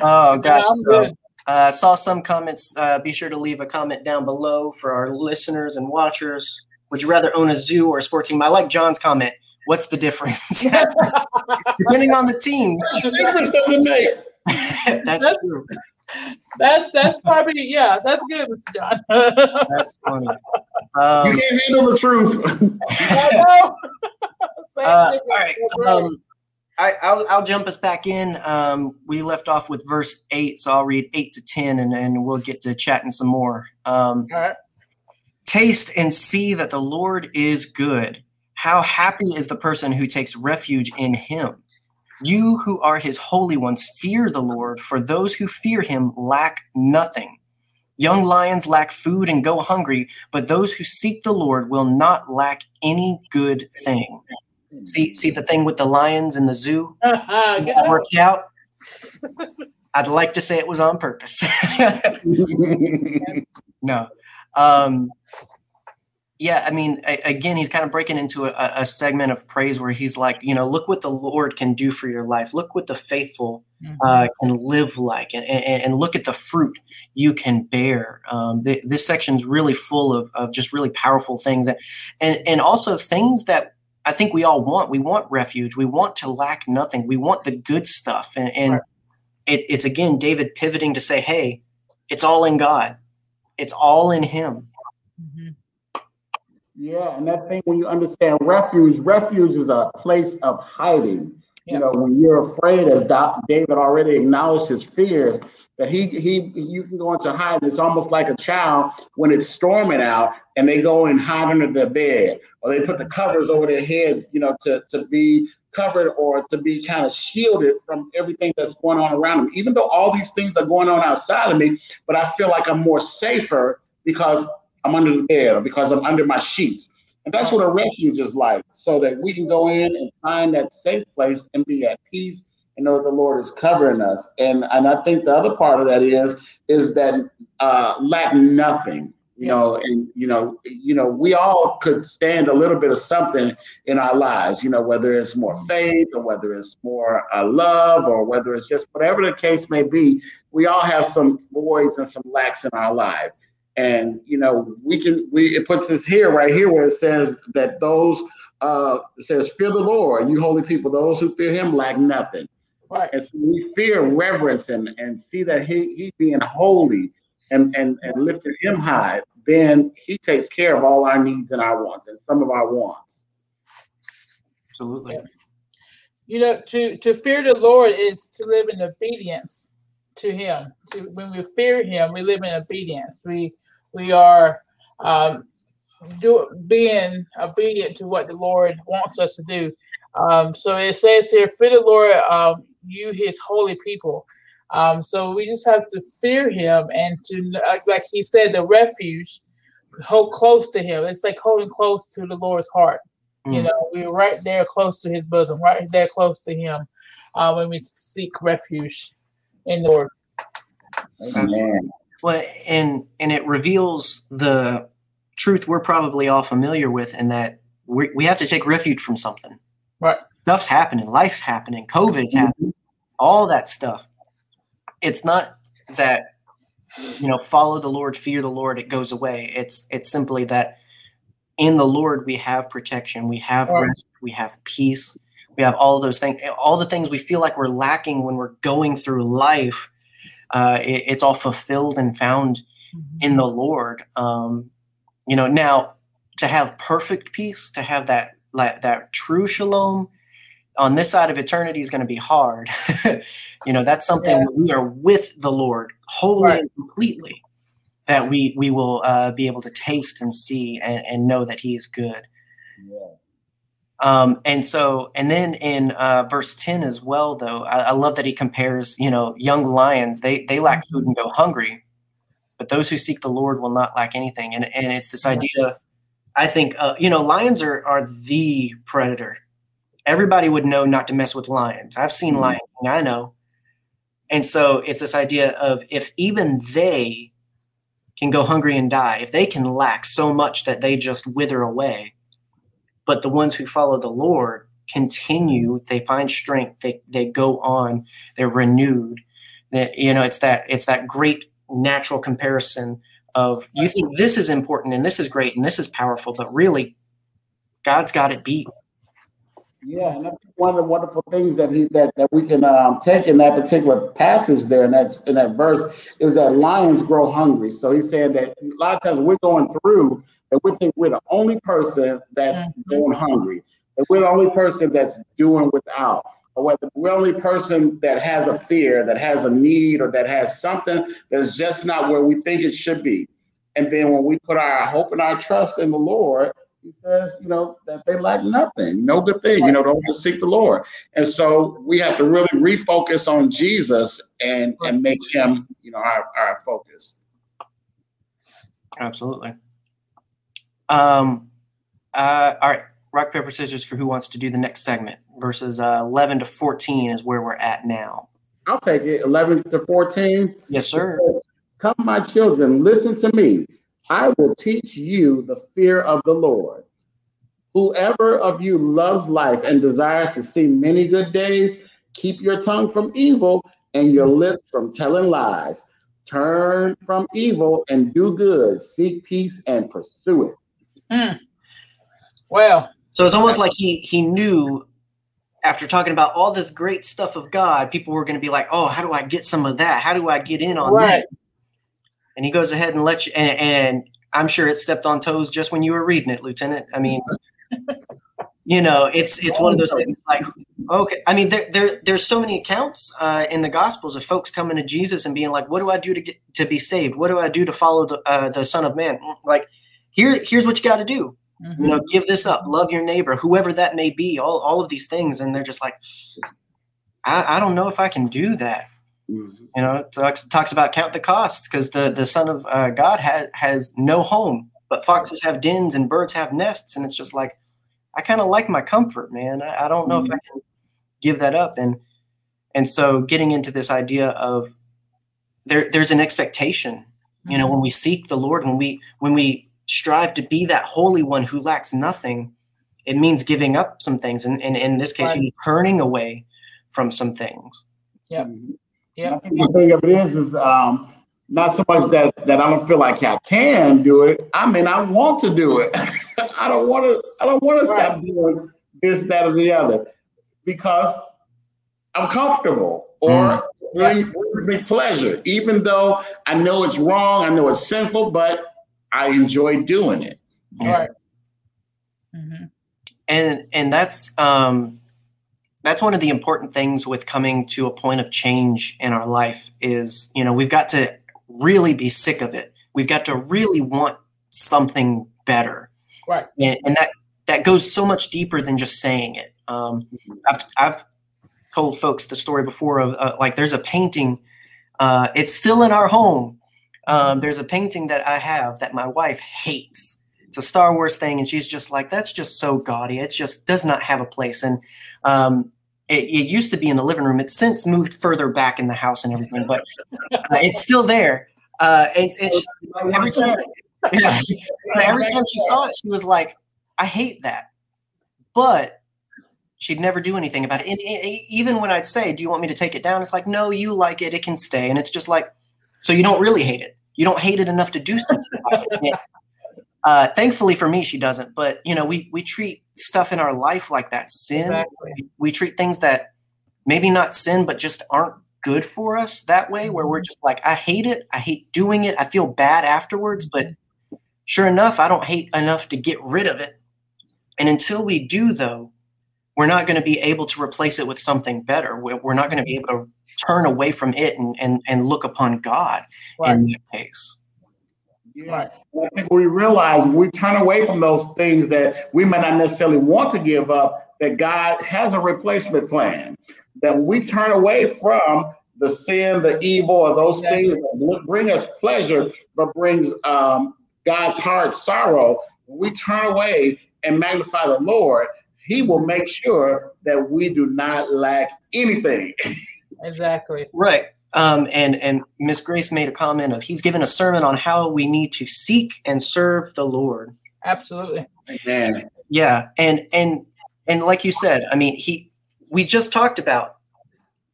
Oh gosh. Yeah, so, uh, saw some comments. Uh, be sure to leave a comment down below for our listeners and watchers. Would you rather own a zoo or a sports team? I like John's comment. What's the difference? [laughs] Depending on the team. [laughs] [laughs] that's, that's true. That's that's probably yeah. That's good, Mr. John. that's funny. Um, you can't handle the truth. I know. uh, all right. Um, I, will I'll jump us back in. Um, we left off with verse 8, so I'll read 8 to 10 and, and we'll get to chatting some more. Um, All right. Taste and see that the Lord is good. How happy is the person who takes refuge in him. You who are his holy ones, fear the Lord, for those who fear him lack nothing. Young lions lack food and go hungry, but those who seek the Lord will not lack any good thing. See, see the thing with the lions in the zoo [laughs] that worked out. [laughs] I'd like to say it was on purpose. [laughs] no. Um, yeah, I mean, I, again, he's kind of breaking into a, a, segment of praise where he's like, you know, look what the Lord can do for your life. Look what the faithful mm-hmm. uh, can live like, and, and, and, look at the fruit you can bear. Um, the, this section's really full of, of just really powerful things, and, and and also things that I think we all want. We want refuge. We want to lack nothing. We want the good stuff. And, and right. it, it's again David pivoting to say, hey, it's all in God. It's all in Him. Mm-hmm. Yeah, and that thing when you understand refuge, refuge is a place of hiding. You know, when you're afraid, as David already acknowledged his fears, that he he you can go into hiding. It's almost like a child when it's storming out and they go and hide under their bed or they put the covers over their head, you know, to to be covered or to be kind of shielded from everything that's going on around them. Even though all these things are going on outside of me, but I feel like I'm more safer because I'm under the bed or because I'm under my sheets. And that's what a refuge is like, so that we can go in and find that safe place and be at peace and know the Lord is covering us. And and I think the other part of that is is that uh, lack nothing. You know, and you know, you know, we all could stand a little bit of something in our lives. You know, whether it's more faith or whether it's more uh, love or whether it's just whatever the case may be. We all have some voids and some lacks in our life and you know we can we it puts us here right here where it says that those uh it says fear the lord you holy people those who fear him lack nothing. Right. And so we fear reverence and and see that he he being holy and and and lifting him high then he takes care of all our needs and our wants and some of our wants. Absolutely. You know to to fear the lord is to live in obedience to him. To, when we fear him we live in obedience. We we are um, do, being obedient to what the Lord wants us to do. Um, so it says here, fear the Lord, um, you his holy people. Um, so we just have to fear him and to, like he said, the refuge, hold close to him. It's like holding close to the Lord's heart. Mm. You know, we're right there close to his bosom, right there close to him uh, when we seek refuge in the Lord. Amen. Well, and and it reveals the truth we're probably all familiar with, in that we we have to take refuge from something. Right. Stuff's happening. Life's happening. COVID's mm-hmm. happening. All that stuff. It's not that you know follow the Lord, fear the Lord. It goes away. It's it's simply that in the Lord we have protection, we have right. rest, we have peace, we have all those things. All the things we feel like we're lacking when we're going through life uh, it, it's all fulfilled and found mm-hmm. in the Lord. Um, you know, now to have perfect peace, to have that like, that true shalom on this side of eternity is going to be hard. [laughs] you know, that's something yeah. we are with the Lord wholly right. and completely that we we will uh, be able to taste and see and, and know that He is good. Yeah. Um, and so, and then in uh, verse 10 as well, though, I, I, love that he compares, you know, young lions, they, they lack food and go hungry, but those who seek the Lord will not lack anything. And, and it's this idea, I think, uh, you know, lions are, are the predator. Everybody would know not to mess with lions. I've seen mm-hmm. lions, I know. And so it's this idea of if even they can go hungry and die, if they can lack so much that they just wither away, but the ones who follow the Lord continue, they find strength, they, they go on, they're renewed. That you know, it's that it's that great natural comparison of you think this is important and this is great and this is powerful, but really God's got it beat. Yeah, and that's one of the wonderful things that he that, that we can um, take in that particular passage there, and that's in that verse is that lions grow hungry. So he's saying that a lot of times we're going through and we think we're the only person that's mm-hmm. going hungry, that we're the only person that's doing without, or whether we're the only person that has a fear, that has a need, or that has something that's just not where we think it should be. And then when we put our hope and our trust in the Lord, he says, you know, that they lack nothing, no good thing, you know, don't just seek the Lord. And so we have to really refocus on Jesus and and make him, you know, our, our focus. Absolutely. Um uh all right, rock, paper, scissors for who wants to do the next segment. Verses uh, 11 to 14 is where we're at now. I'll take it. 11 to 14. Yes, sir. Come, my children, listen to me. I will teach you the fear of the Lord. Whoever of you loves life and desires to see many good days, keep your tongue from evil and your lips from telling lies. Turn from evil and do good. Seek peace and pursue it. Mm. Well, so it's almost like he he knew after talking about all this great stuff of God, people were going to be like, "Oh, how do I get some of that? How do I get in on right. that?" And he goes ahead and lets you and, and i'm sure it stepped on toes just when you were reading it lieutenant i mean [laughs] you know it's it's one of those things like [laughs] Okay, I mean there, there there's so many accounts uh, in the Gospels of folks coming to Jesus and being like, "What do I do to get to be saved? What do I do to follow the uh, the Son of Man?" Like, here here's what you got to do. Mm-hmm. You know, give this up, love your neighbor, whoever that may be. All all of these things, and they're just like, I, I don't know if I can do that. Mm-hmm. You know, talks talks about count the costs because the the Son of uh, God has has no home, but foxes have dens and birds have nests, and it's just like I kind of like my comfort, man. I, I don't know mm-hmm. if I can give that up, and and so getting into this idea of there there's an expectation. You know, mm-hmm. when we seek the Lord, when we when we strive to be that holy one who lacks nothing, it means giving up some things, and, and in this case, right. turning away from some things. Yeah. Yeah. I think the thing of it is, is um, not so much that that I don't feel like I can do it. I mean, I want to do it. [laughs] I don't want to. I don't want to stop doing this, that, or the other, because I'm comfortable or mm. brings me pleasure, even though I know it's wrong. I know it's sinful, but I enjoy doing it. Right. Mm-hmm. And and that's um that's one of the important things with coming to a point of change in our life is you know we've got to really be sick of it. We've got to really want something better. Right. And, and that that goes so much deeper than just saying it. Um, I've, I've told folks the story before of uh, like there's a painting uh, it's still in our home. Um, there's a painting that i have that my wife hates. It's a star wars thing and she's just like that's just so gaudy. It just does not have a place. And um, it, it, used to be in the living room. It's since moved further back in the house and everything, but uh, it's still there. Uh, it's, it's every time, yeah, [laughs] every time she saw it, she was like, "I hate that," but she'd never do anything about it. And, even when I'd say, "Do you want me to take it down?" It's like, "No, you like it. It can stay." And it's just like, so you don't really hate it. You don't hate it enough to do something about it. Uh, thankfully for me, she doesn't. But you know, we we treat stuff in our life like that sin. Exactly. We treat things that maybe not sin, but just aren't good for us that way. Where we're mm-hmm. just like, I hate it. I hate doing it. I feel bad afterwards. But sure enough, I don't hate enough to get rid of it. And until we do, though, we're not going to be able to replace it with something better. We're not going to be able to turn away from it and and, and look upon God right. in that case. Yeah. I think we realize we turn away from those things that we may not necessarily want to give up, that God has a replacement plan. That we turn away from the sin, the evil, or those things that bring us pleasure, but brings um, God's heart sorrow. We turn away and magnify the Lord. He will make sure that we do not lack anything. [laughs] Exactly. Right. Um, and and Miss Grace made a comment of he's given a sermon on how we need to seek and serve the Lord. Absolutely. Amen. Yeah, and and and like you said, I mean, he we just talked about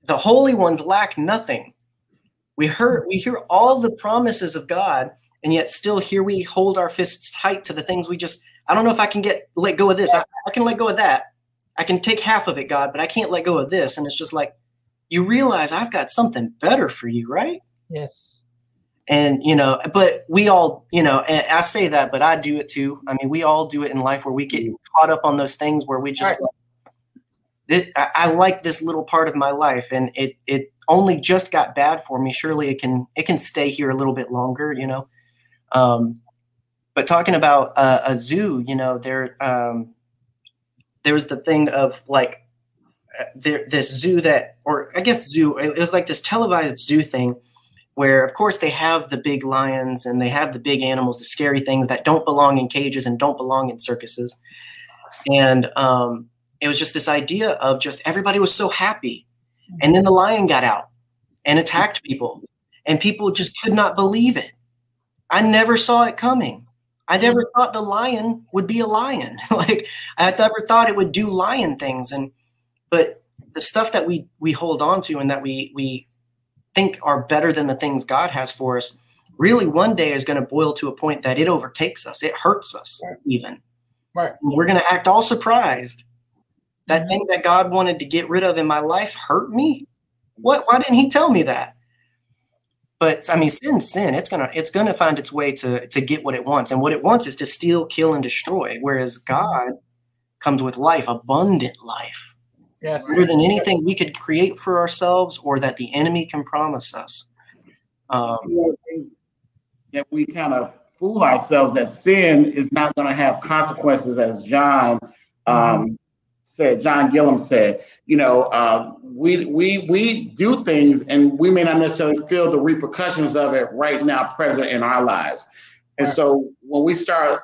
the holy ones lack nothing. We heard we hear all the promises of God, and yet still here we hold our fists tight to the things we just. I don't know if I can get let go of this. I, I can let go of that. I can take half of it, God, but I can't let go of this. And it's just like you realize I've got something better for you, right? Yes. And you know, but we all, you know, and I say that, but I do it too. I mean, we all do it in life where we get mm. caught up on those things where we just, right. I, I like this little part of my life, and it it only just got bad for me. Surely it can it can stay here a little bit longer, you know. Um, but talking about uh, a zoo, you know, there um, there was the thing of like this zoo that, or I guess zoo, it was like this televised zoo thing where, of course, they have the big lions and they have the big animals, the scary things that don't belong in cages and don't belong in circuses. And um, it was just this idea of just everybody was so happy. And then the lion got out and attacked people, and people just could not believe it. I never saw it coming. I never thought the lion would be a lion. [laughs] like I never thought it would do lion things. And but the stuff that we we hold on to and that we we think are better than the things God has for us really one day is going to boil to a point that it overtakes us. It hurts us right. even. Right. We're going to act all surprised. That mm-hmm. thing that God wanted to get rid of in my life hurt me. What? Why didn't He tell me that? But I mean, sin, sin. It's gonna, it's gonna find its way to to get what it wants, and what it wants is to steal, kill, and destroy. Whereas God comes with life, abundant life. Yes. More than anything we could create for ourselves or that the enemy can promise us. Um, that we kind of fool ourselves that sin is not going to have consequences, as John um, said, John Gillum said. You know, uh, we we we do things, and we may not necessarily feel the repercussions of it right now, present in our lives. And so, when we start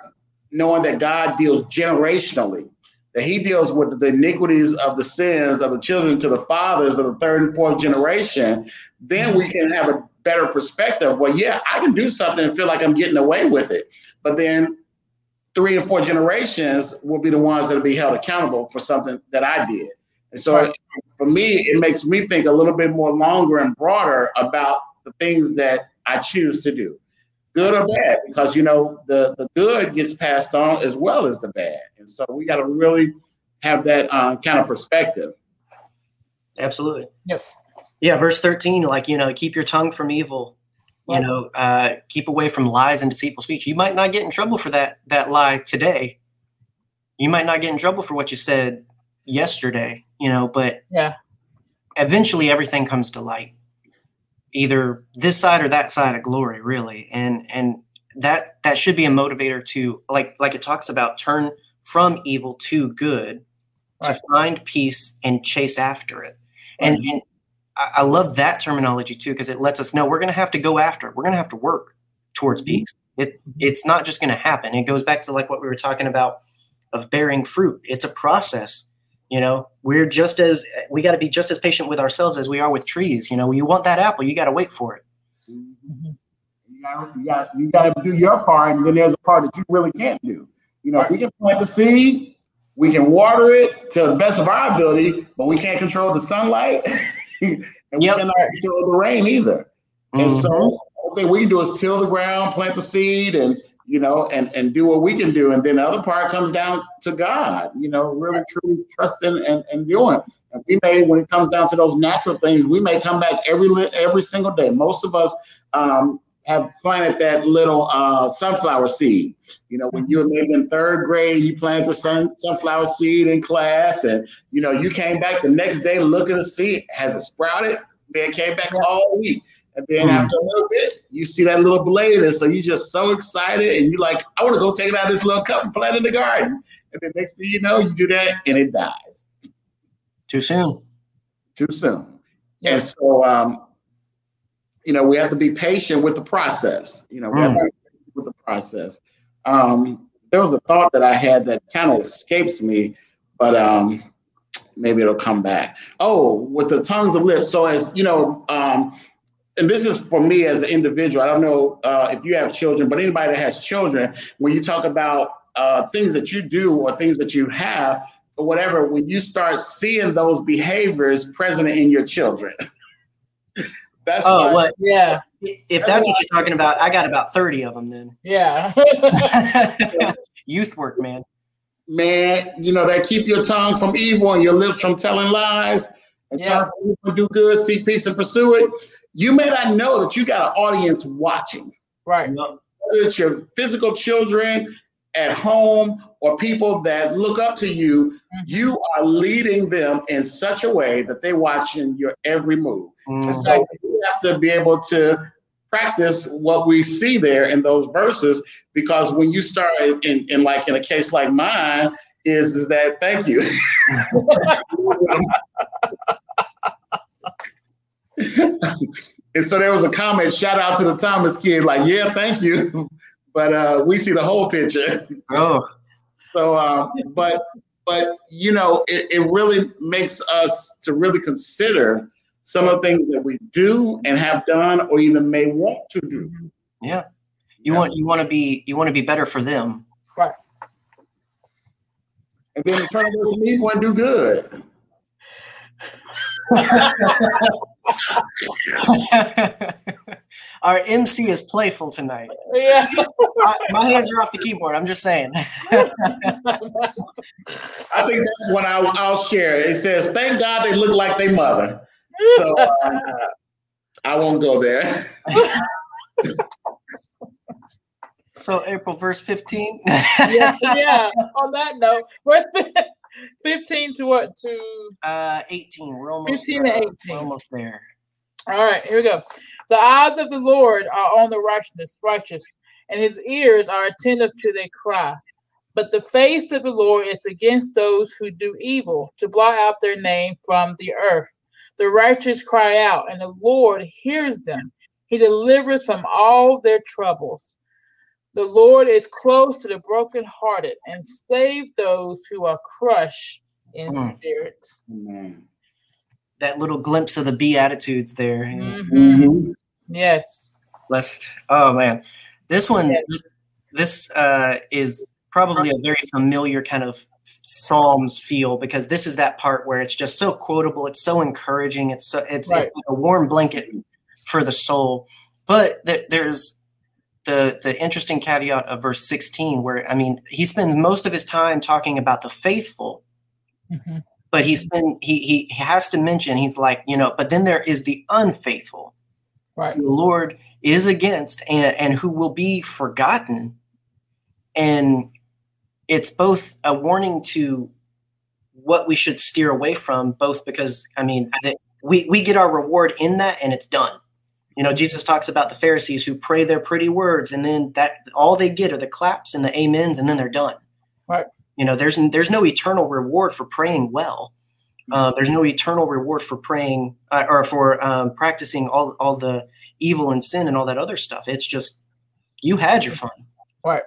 knowing that God deals generationally, that He deals with the iniquities of the sins of the children to the fathers of the third and fourth generation, then we can have a better perspective. Well, yeah, I can do something and feel like I'm getting away with it. But then three and four generations will be the ones that'll be held accountable for something that I did. And so right. for me, it makes me think a little bit more longer and broader about the things that I choose to do. Good or bad, because you know the, the good gets passed on as well as the bad. And so we got to really have that um, kind of perspective. Absolutely. Yep yeah verse 13 like you know keep your tongue from evil you know uh, keep away from lies and deceitful speech you might not get in trouble for that that lie today you might not get in trouble for what you said yesterday you know but yeah eventually everything comes to light either this side or that side of glory really and and that that should be a motivator to like like it talks about turn from evil to good right. to find peace and chase after it and, and I, love that terminology too because it lets us know we're going to have to go after it. We're going to have to work towards mm-hmm. peace. It, it's not just going to happen. It goes back to like what we were talking about of bearing fruit. It's a process. You know, we're just as we got to be just as patient with ourselves as we are with trees. You know, you want that apple, you got to wait for it. Mm-hmm. You got you got you got to do your part, and then there's a part that you really can't do. You know, we can plant the seed, we can water it to the best of our ability, but we can't control the sunlight. [laughs] and yep. we cannot control the rain either. Mm-hmm. And so all thing we can do is till the ground, plant the seed, and you know, and and do what we can do. And then the other part comes down to God, you know, really truly trusting and, and doing. And we may, when it comes down to those natural things, we may come back every every single day. Most of us um, have planted that little uh, sunflower seed. You know, when you were maybe in third grade, you planted the sun, sunflower seed in class, and you know, you came back the next day looking to see has it sprouted. Then came back all week. And then mm-hmm. after a little bit, you see that little blade, and so you're just so excited, and you're like, I want to go take it out of this little cup and plant in the garden. And then next thing you know, you do that, and it dies. Too soon. Too soon. Yeah. And so, um, you know, we have to be patient with the process. You know, we mm. have to be with the process. Um, there was a thought that I had that kind of escapes me, but um, maybe it'll come back. Oh, with the tongues of lips. So as you know, um, and this is for me as an individual. I don't know uh, if you have children, but anybody that has children, when you talk about uh, things that you do or things that you have or whatever, when you start seeing those behaviors present in your children. [laughs] That's oh, what? Yeah. If that's, what you're talking about, I got about 30 of them then. Yeah. [laughs] [laughs] Youth work, man. Man, you know, that keep your tongue from evil and your lips from telling lies and yeah. turn from evil do good, seek peace and pursue it. You may not know that you got an audience watching. Right. Whether it's your physical children at home or people that look up to you, mm-hmm. you are leading them in such a way that they're watching your every move. Mm-hmm. So you have to be able to practice what we see there in those verses because when you start in, in like in a case like mine, is is that thank you. [laughs] and so there was a comment, shout out to the Thomas kid, like, yeah, thank you. [laughs] But uh, we see the whole picture. Oh. So, uh, but but you know, it, it really makes us to really consider some of the things that we do and have done, or even may want to do. Yeah, you yeah. want you want to be you want to be better for them, right? And then turn over to me and do good. [laughs] [laughs] Our MC is playful tonight. Yeah. I, my hands are off the keyboard. I'm just saying. I think that's what I'll, I'll, share. It says, "Thank God they look like their mother." So uh, I won't go there. [laughs] so April verse 15. yeah, yeah. On that note, verse 15 to what? To uh 18. We're almost 15 to uh, 18. We're almost there. All right, here we go. The eyes of the Lord are on the righteous, righteous, and his ears are attentive to their cry. But the face of the Lord is against those who do evil, to blot out their name from the earth. The righteous cry out, and the Lord hears them. He delivers from all their troubles. The Lord is close to the brokenhearted and save those who are crushed in Mm. spirit. Amen. That little glimpse of the Beatitudes there. Mhm. Mhm. Yes. Lest oh man. This one Yes. this, this uh is probably a very familiar kind of Psalms feel because this is that part where it's just so quotable, it's so encouraging, it's so it's Right. it's like a warm blanket for the soul. But there, there's the the interesting caveat of verse 16 where I mean he spends most of his time talking about the faithful Mhm. but he's been he he has to mention he's like you know but then there is the unfaithful Right. the lord is against and and who will be forgotten and it's both a warning to what we should steer away from both because i mean that we we get our reward in that and it's done you know jesus talks about the pharisees who pray their pretty words and then that all they get are the claps and the amens and then they're done. Right. you know there's there's no eternal reward for praying well. Uh, there's no eternal reward for praying uh, or for um, practicing all all the evil and sin and all that other stuff. It's just you had your fun. Right.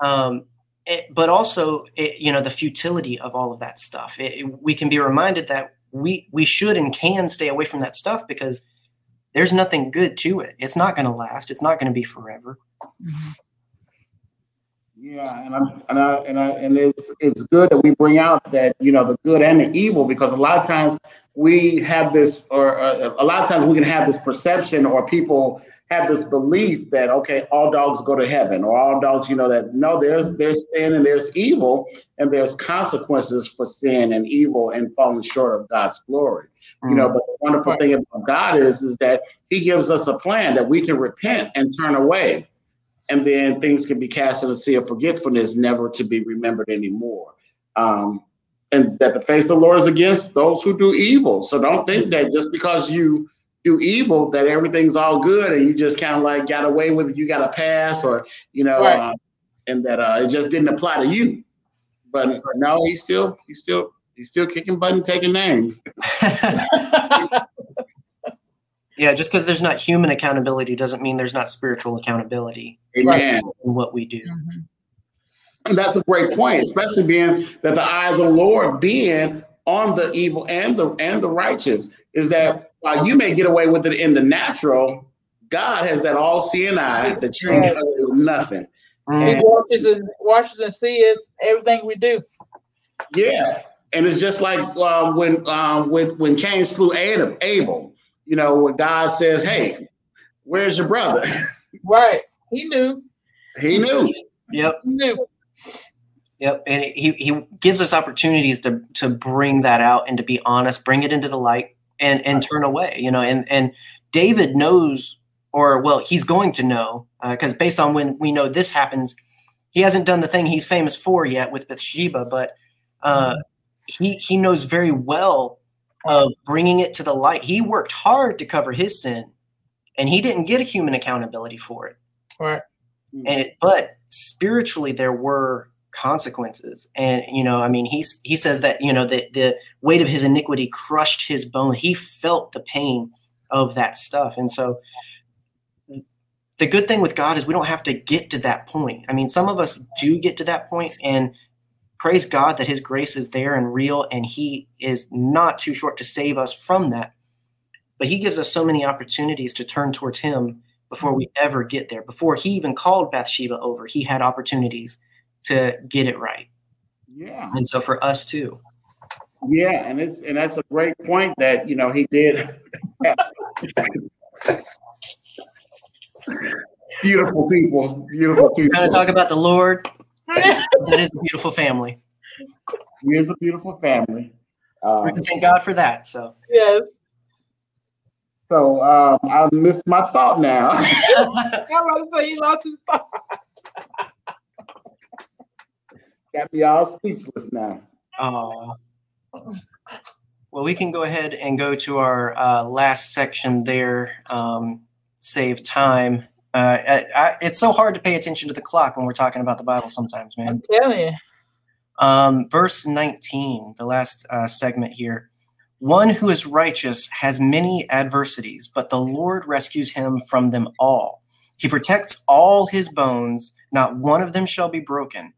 um, it, but also it, you know the futility of all of that stuff. It, it- we can be reminded that we we should and can stay away from that stuff because there's nothing good to it. It's not going to last. It's not going to be forever. Mhm. Yeah, and I'm and I and I and it's it's good that we bring out that you know the good and the evil because a lot of times we have this or uh, a lot of times we can have this perception or people have this belief that okay all dogs go to heaven or all dogs you know that no there's there's sin and there's evil and there's consequences for sin and evil and falling short of God's glory you know but the wonderful Right. thing about God is is that he gives us a plan that we can repent and turn away and then things can be cast in the sea of forgetfulness, never to be remembered anymore. Um, and that the face of the Lord is against those who do evil. So don't think that just because you do evil that everything's all good and you just kind of like got away with it, you got a pass or you know, Right. uh, and that uh, it just didn't apply to you. But no, he's still he's still he's still kicking butt and taking names. [laughs] yeah just because there's not human accountability doesn't mean there's not spiritual accountability Amen. in what we do Mhm. And that's a great point, especially being that the eyes of the Lord being on the evil and the and the righteous is that while you may get away with it in the natural, God has that all seeing eye that you ain't get away with nothing. He watches and watches and sees everything we do. Yeah, and it's just like um, when um, with when Cain slew Adam, Abel. You know, when God says, "Hey, where's your brother?" [laughs] Right. He knew. he knew. yep He knew. Yep, and he he gives us opportunities to to bring that out and to be honest, bring it into the light, and and turn away. You know, and and David knows, or well, he's going to know, because based on when we know this happens, he hasn't done the thing he's famous for yet with Bathsheba, but uh, he he knows very well of bringing it to the light. He worked hard to cover his sin, and he didn't get a human accountability for it. Right. And, but spiritually, there were consequences, and you know, I mean, he's he says that you know the the weight of his iniquity crushed his bone. He felt the pain of that stuff, and so the good thing with God is we don't have to get to that point. I mean, some of us do get to that point, and praise God that His grace is there and real, and He is not too short to save us from that. But He gives us so many opportunities to turn towards Him before we ever get there. Before He even called Bathsheba over, He had opportunities to get it right. Yeah. And so for us too. Yeah, and it's and that's a great point that you know he did. beautiful people, beautiful We're going people. to talk about the Lord. That is a beautiful family. He is a beautiful family. We Um, can thank God for that. So yes. so um, I missed my thought now. I was say he lost his thought. Got me all speechless now. Uh, well, we can go ahead and go to our uh, last section there. Um, save time. Uh, I, I, it's so hard to pay attention to the clock when we're talking about the Bible sometimes, man. I'm telling you. Um, verse 19, the last uh, segment here. One who is righteous has many adversities, but the Lord rescues him from them all. He protects all his bones, not one of them shall be broken.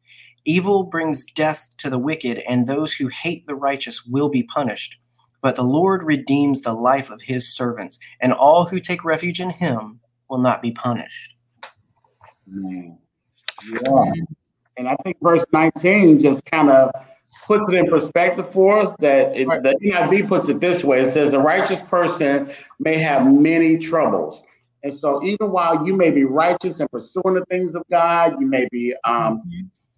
Evil brings death to the wicked, and those who hate the righteous will be punished. But the Lord redeems the life of his servants, and all who take refuge in him will not be punished. Yeah. And I think verse 19 just kind of puts it in perspective for us that it, the NIV puts it this way it says, The righteous person may have many troubles. And so, even while you may be righteous and pursuing the things of God, you may be um.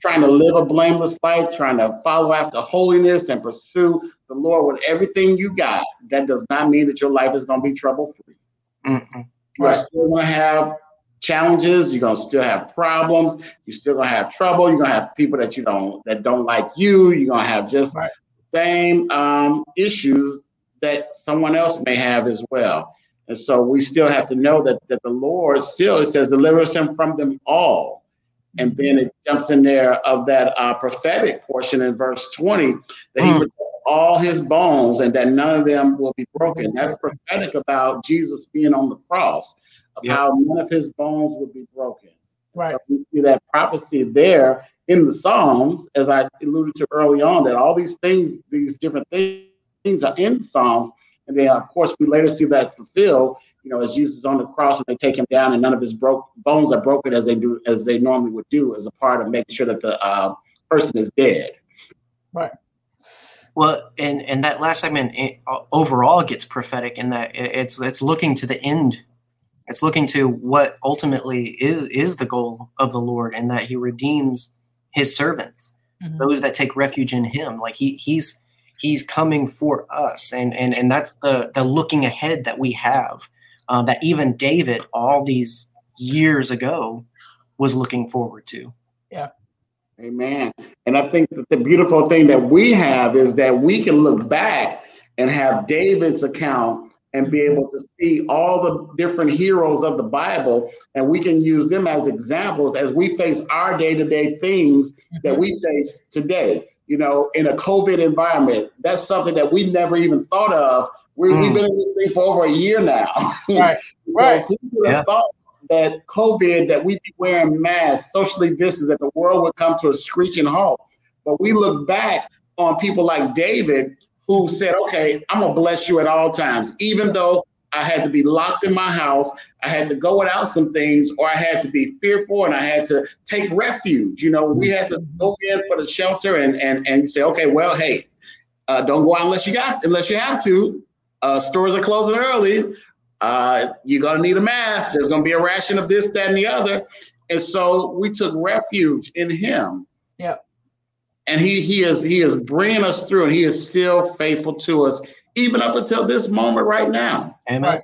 Trying to live a blameless life, trying to follow after holiness and pursue the Lord with everything you got. That does not mean that your life is going to be trouble free. Mm-hmm. You are still going to have challenges. You're gonna still have problems. You're still gonna have trouble. You're gonna have people that you don't that don't like you. You're gonna have just right. same um, issues that someone else may have as well. And so we still have to know that that the Lord still it says delivers him from them all. And then it jumps in there of that uh, prophetic portion in verse 20 that he mm. all his bones and that none of them will be broken. That's prophetic about Jesus being on the cross of yep. how none of his bones would be broken. Right. So we see that prophecy there in the Psalms, as I alluded to early on, that all these things, these different things are in Psalms. And then, of course, we later see that fulfilled, you know, as Jesus is on the cross and they take him down and none of his broke bones are broken as they do, as they normally would do, as a part of making sure that the uh, person is dead. Right. Well, and and that last segment it, overall gets prophetic in that it's it's looking to the end it's looking to what ultimately is is the goal of the Lord, and that He redeems His servants, mm-hmm. those that take refuge in Him. Like He He's He's coming for us, and and and that's the the looking ahead that we have. Uh, that even David, all these years ago, was looking forward to. Yeah. Amen. And I think that the beautiful thing that we have is that we can look back and have David's account and be able to see all the different heroes of the Bible, and we can use them as examples as we face our day to day things that mm-hmm. we face today. You know, in a COVID environment, that's something that we never even thought of. We, have mm. been in this thing for over a year now. [laughs] Right, right. Who would have yeah. thought that COVID, that we'd be wearing masks, socially distanced, that the world would come to a screeching halt? But we look back on people like David who said, okay, I'm going to bless you at all times, even though I had to be locked in my house, I had to go without some things, or I had to be fearful and I had to take refuge. You know, we had to go in for the shelter and and and say, okay, well, hey, uh, don't go out unless you got unless you have to. Uh, stores are closing early. Uh, you're gonna need a mask. There's gonna be a ration of this, that, and the other. And so we took refuge in Him. Yeah and he he is he is bringing us through and he is still faithful to us even up until this moment right now amen right.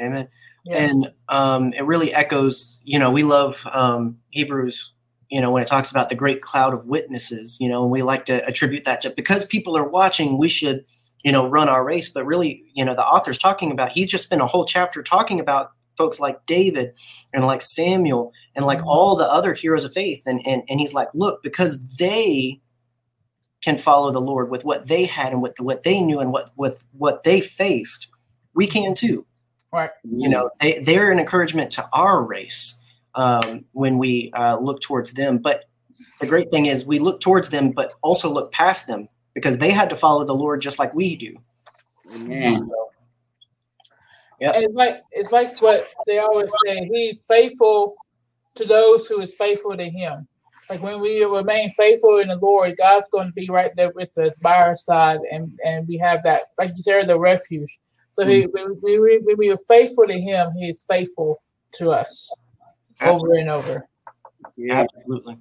amen yeah. and um, it really echoes you know we love um, hebrews you know when it talks about the great cloud of witnesses you know and we like to attribute that to because people are watching we should you know run our race but really you know the author's talking about he's just spent a whole chapter talking about folks like David and like Samuel and like mm-hmm. all the other heroes of faith. And, and, and he's like, look, because they can follow the Lord with what they had and what, what they knew and what, with what they faced, we can too. Right. You know, they, they're an encouragement to our race um, when we uh, look towards them. But the great thing is we look towards them, but also look past them because they had to follow the Lord just like we do. Amen. So, yeah. it's like it's like what they always say. He's faithful to those who is faithful to him. Like when we remain faithful in the Lord, God's going to be right there with us by our side, and and we have that, like you said, the refuge. So he, mm-hmm. when, we, when we are faithful to Him, He is faithful to us over and over. Yeah, absolutely.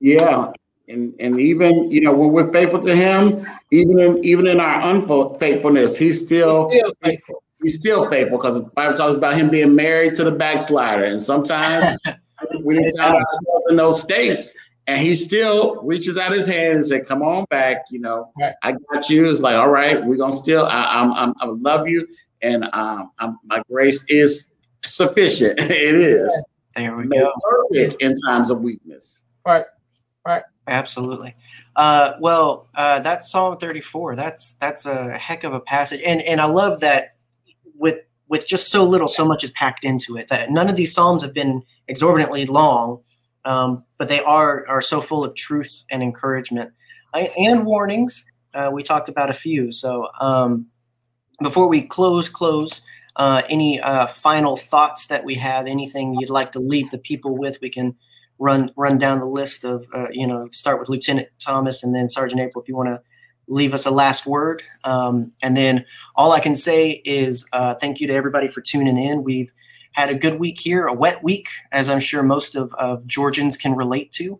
Yeah, and and even you know when we're faithful to Him, even in even in our unfaithfulness, He's still, he's still faithful he's still faithful because the Bible talks about him being married to the backslider. And sometimes [laughs] we didn't find ourselves in those states. and he still reaches out his hand and said, "Come on back, you know, right. I got you." It's like, all right, we're gonna still, I, I'm, I'm, I love you, and um, I'm, my grace is sufficient. [laughs] it is. There we go. Perfect in times of weakness. Right. Right. Absolutely. Uh, well, uh, that's Psalm 34. That's that's a heck of a passage, and and I love that with with just so little, so much is packed into it. That none of these psalms have been exorbitantly long, um, but they are are so full of truth and encouragement and warnings. Uh, we talked about a few. So um, before we close, close. Uh, any uh, final thoughts that we have? Anything you'd like to leave the people with? We can run run down the list of uh, you know start with Lieutenant Thomas and then Sergeant April if you want to leave us a last word. Um, and then all I can say is uh, thank you to everybody for tuning in. We've had a good week here, a wet week, as I'm sure most of, of Georgians can relate to.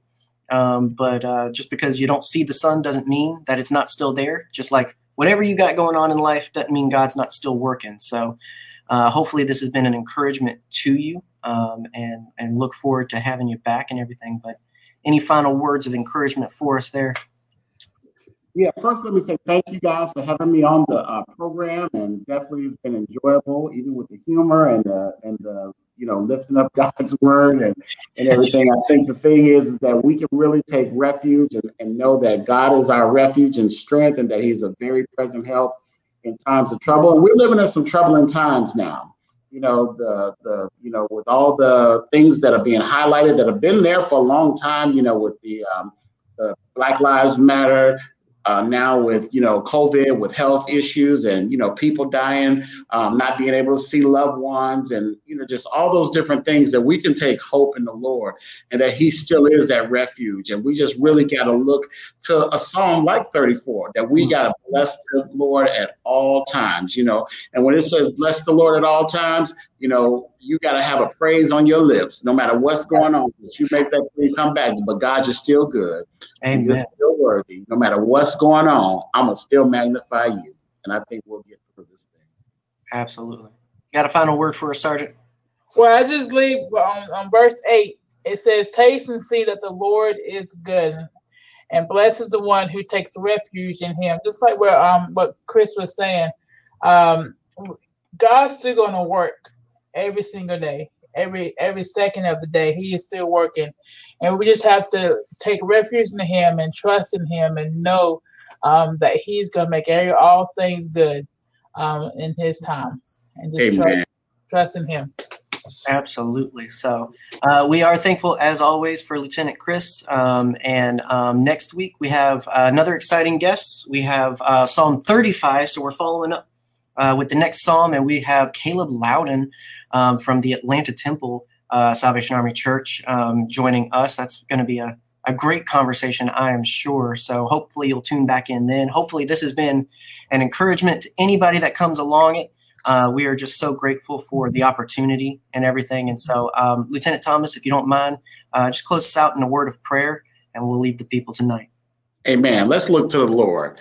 Um, but uh, just because you don't see the sun doesn't mean that it's not still there. Just like whatever you got going on in life doesn't mean God's not still working. So uh, hopefully this has been an encouragement to you um, and, and look forward to having you back and everything. But any final words of encouragement for us there? Yeah, first let me say thank you guys for having me on the uh, program, and definitely it's been enjoyable, even with the humor and the and the you know lifting up [laughs] God's word and and everything. I think the thing is, is that we can really take refuge and, and know that God is our refuge and strength, and that He's a very present help in times of trouble. And we're living in some troubling times now. You know the the you know with all the things that are being highlighted that have been there for a long time. You know with the um, the Black Lives Matter uh, now with you know COVID, with health issues, and you know people dying, um, not being able to see loved ones, and you know just all those different things that we can take hope in the Lord, and that He still is that refuge, and we just really got to look to a psalm like 34 that we got to bless the Lord at all times, you know, and when it says bless the Lord at all times, you know, you got to have a praise on your lips, no matter what's going on. That you make that praise come back, but God is still good. Amen. You're still worthy. No matter what's going on, I'm gonna still magnify you, and I think we'll get through this thing. Absolutely. Got a final word for us, Sergeant? Well, I just leave on, on verse eight. It says, "Taste and see that the Lord is good." And blesses the one who takes refuge in him. Just like what um what Chris was saying. Um God's still gonna work every single day, every every second of the day. He is still working, and we just have to take refuge in Him and trust in Him and know um, that He's gonna make every, all things good um, in His time, and just trust, trust in Him. Absolutely. So uh, we are thankful, as always, for Lieutenant Chris. Um, and um, next week we have uh, another exciting guest. We have uh, Psalm 35. So we're following up uh, with the next psalm, and we have Caleb Loudon um, from the Atlanta Temple uh, Salvation Army Church um, joining us. That's going to be a, a great conversation, I am sure. So hopefully you'll tune back in then. Hopefully this has been an encouragement to anybody that comes along it. Uh, we are just so grateful for the opportunity and everything. And so, um, Lieutenant Thomas, if you don't mind, uh, just close us out in a word of prayer, and we'll leave the people tonight. Amen. Let's look to the Lord.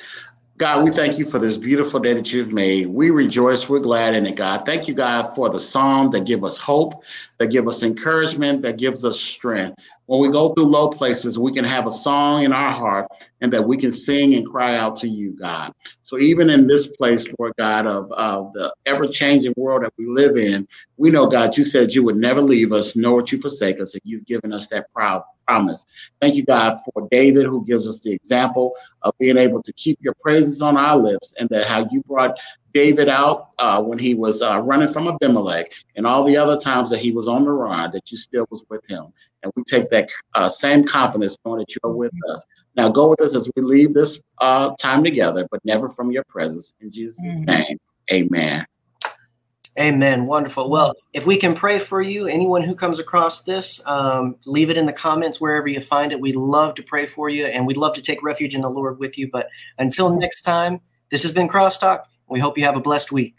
God, we thank you for this beautiful day that you've made. We rejoice. We're glad in it, God. Thank you, God, for the psalm that give us hope, that give us encouragement, that gives us strength. When we go through low places, we can have a song in our heart and that we can sing and cry out to you, God. So even in this place, Lord God, of, of the ever-changing world that we live in, we know, God, you said you would never leave us, nor would you forsake us, and you've given us that proud promise. Thank you, God, for David, who gives us the example of being able to keep your praises on our lips, and that how you brought David out uh, when he was uh, running from Abimelech, and all the other times that he was on the run, that you still was with him. And we take that uh, same confidence knowing that you're with us. Now go with us as we leave this uh, time together, but never from your presence. In Jesus' mm-hmm. name, amen. Amen. Wonderful. Well, if we can pray for you, anyone who comes across this, um, leave it in the comments wherever you find it. We'd love to pray for you and we'd love to take refuge in the Lord with you. But until next time, this has been Crosstalk. We hope you have a blessed week.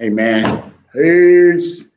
Amen. Peace.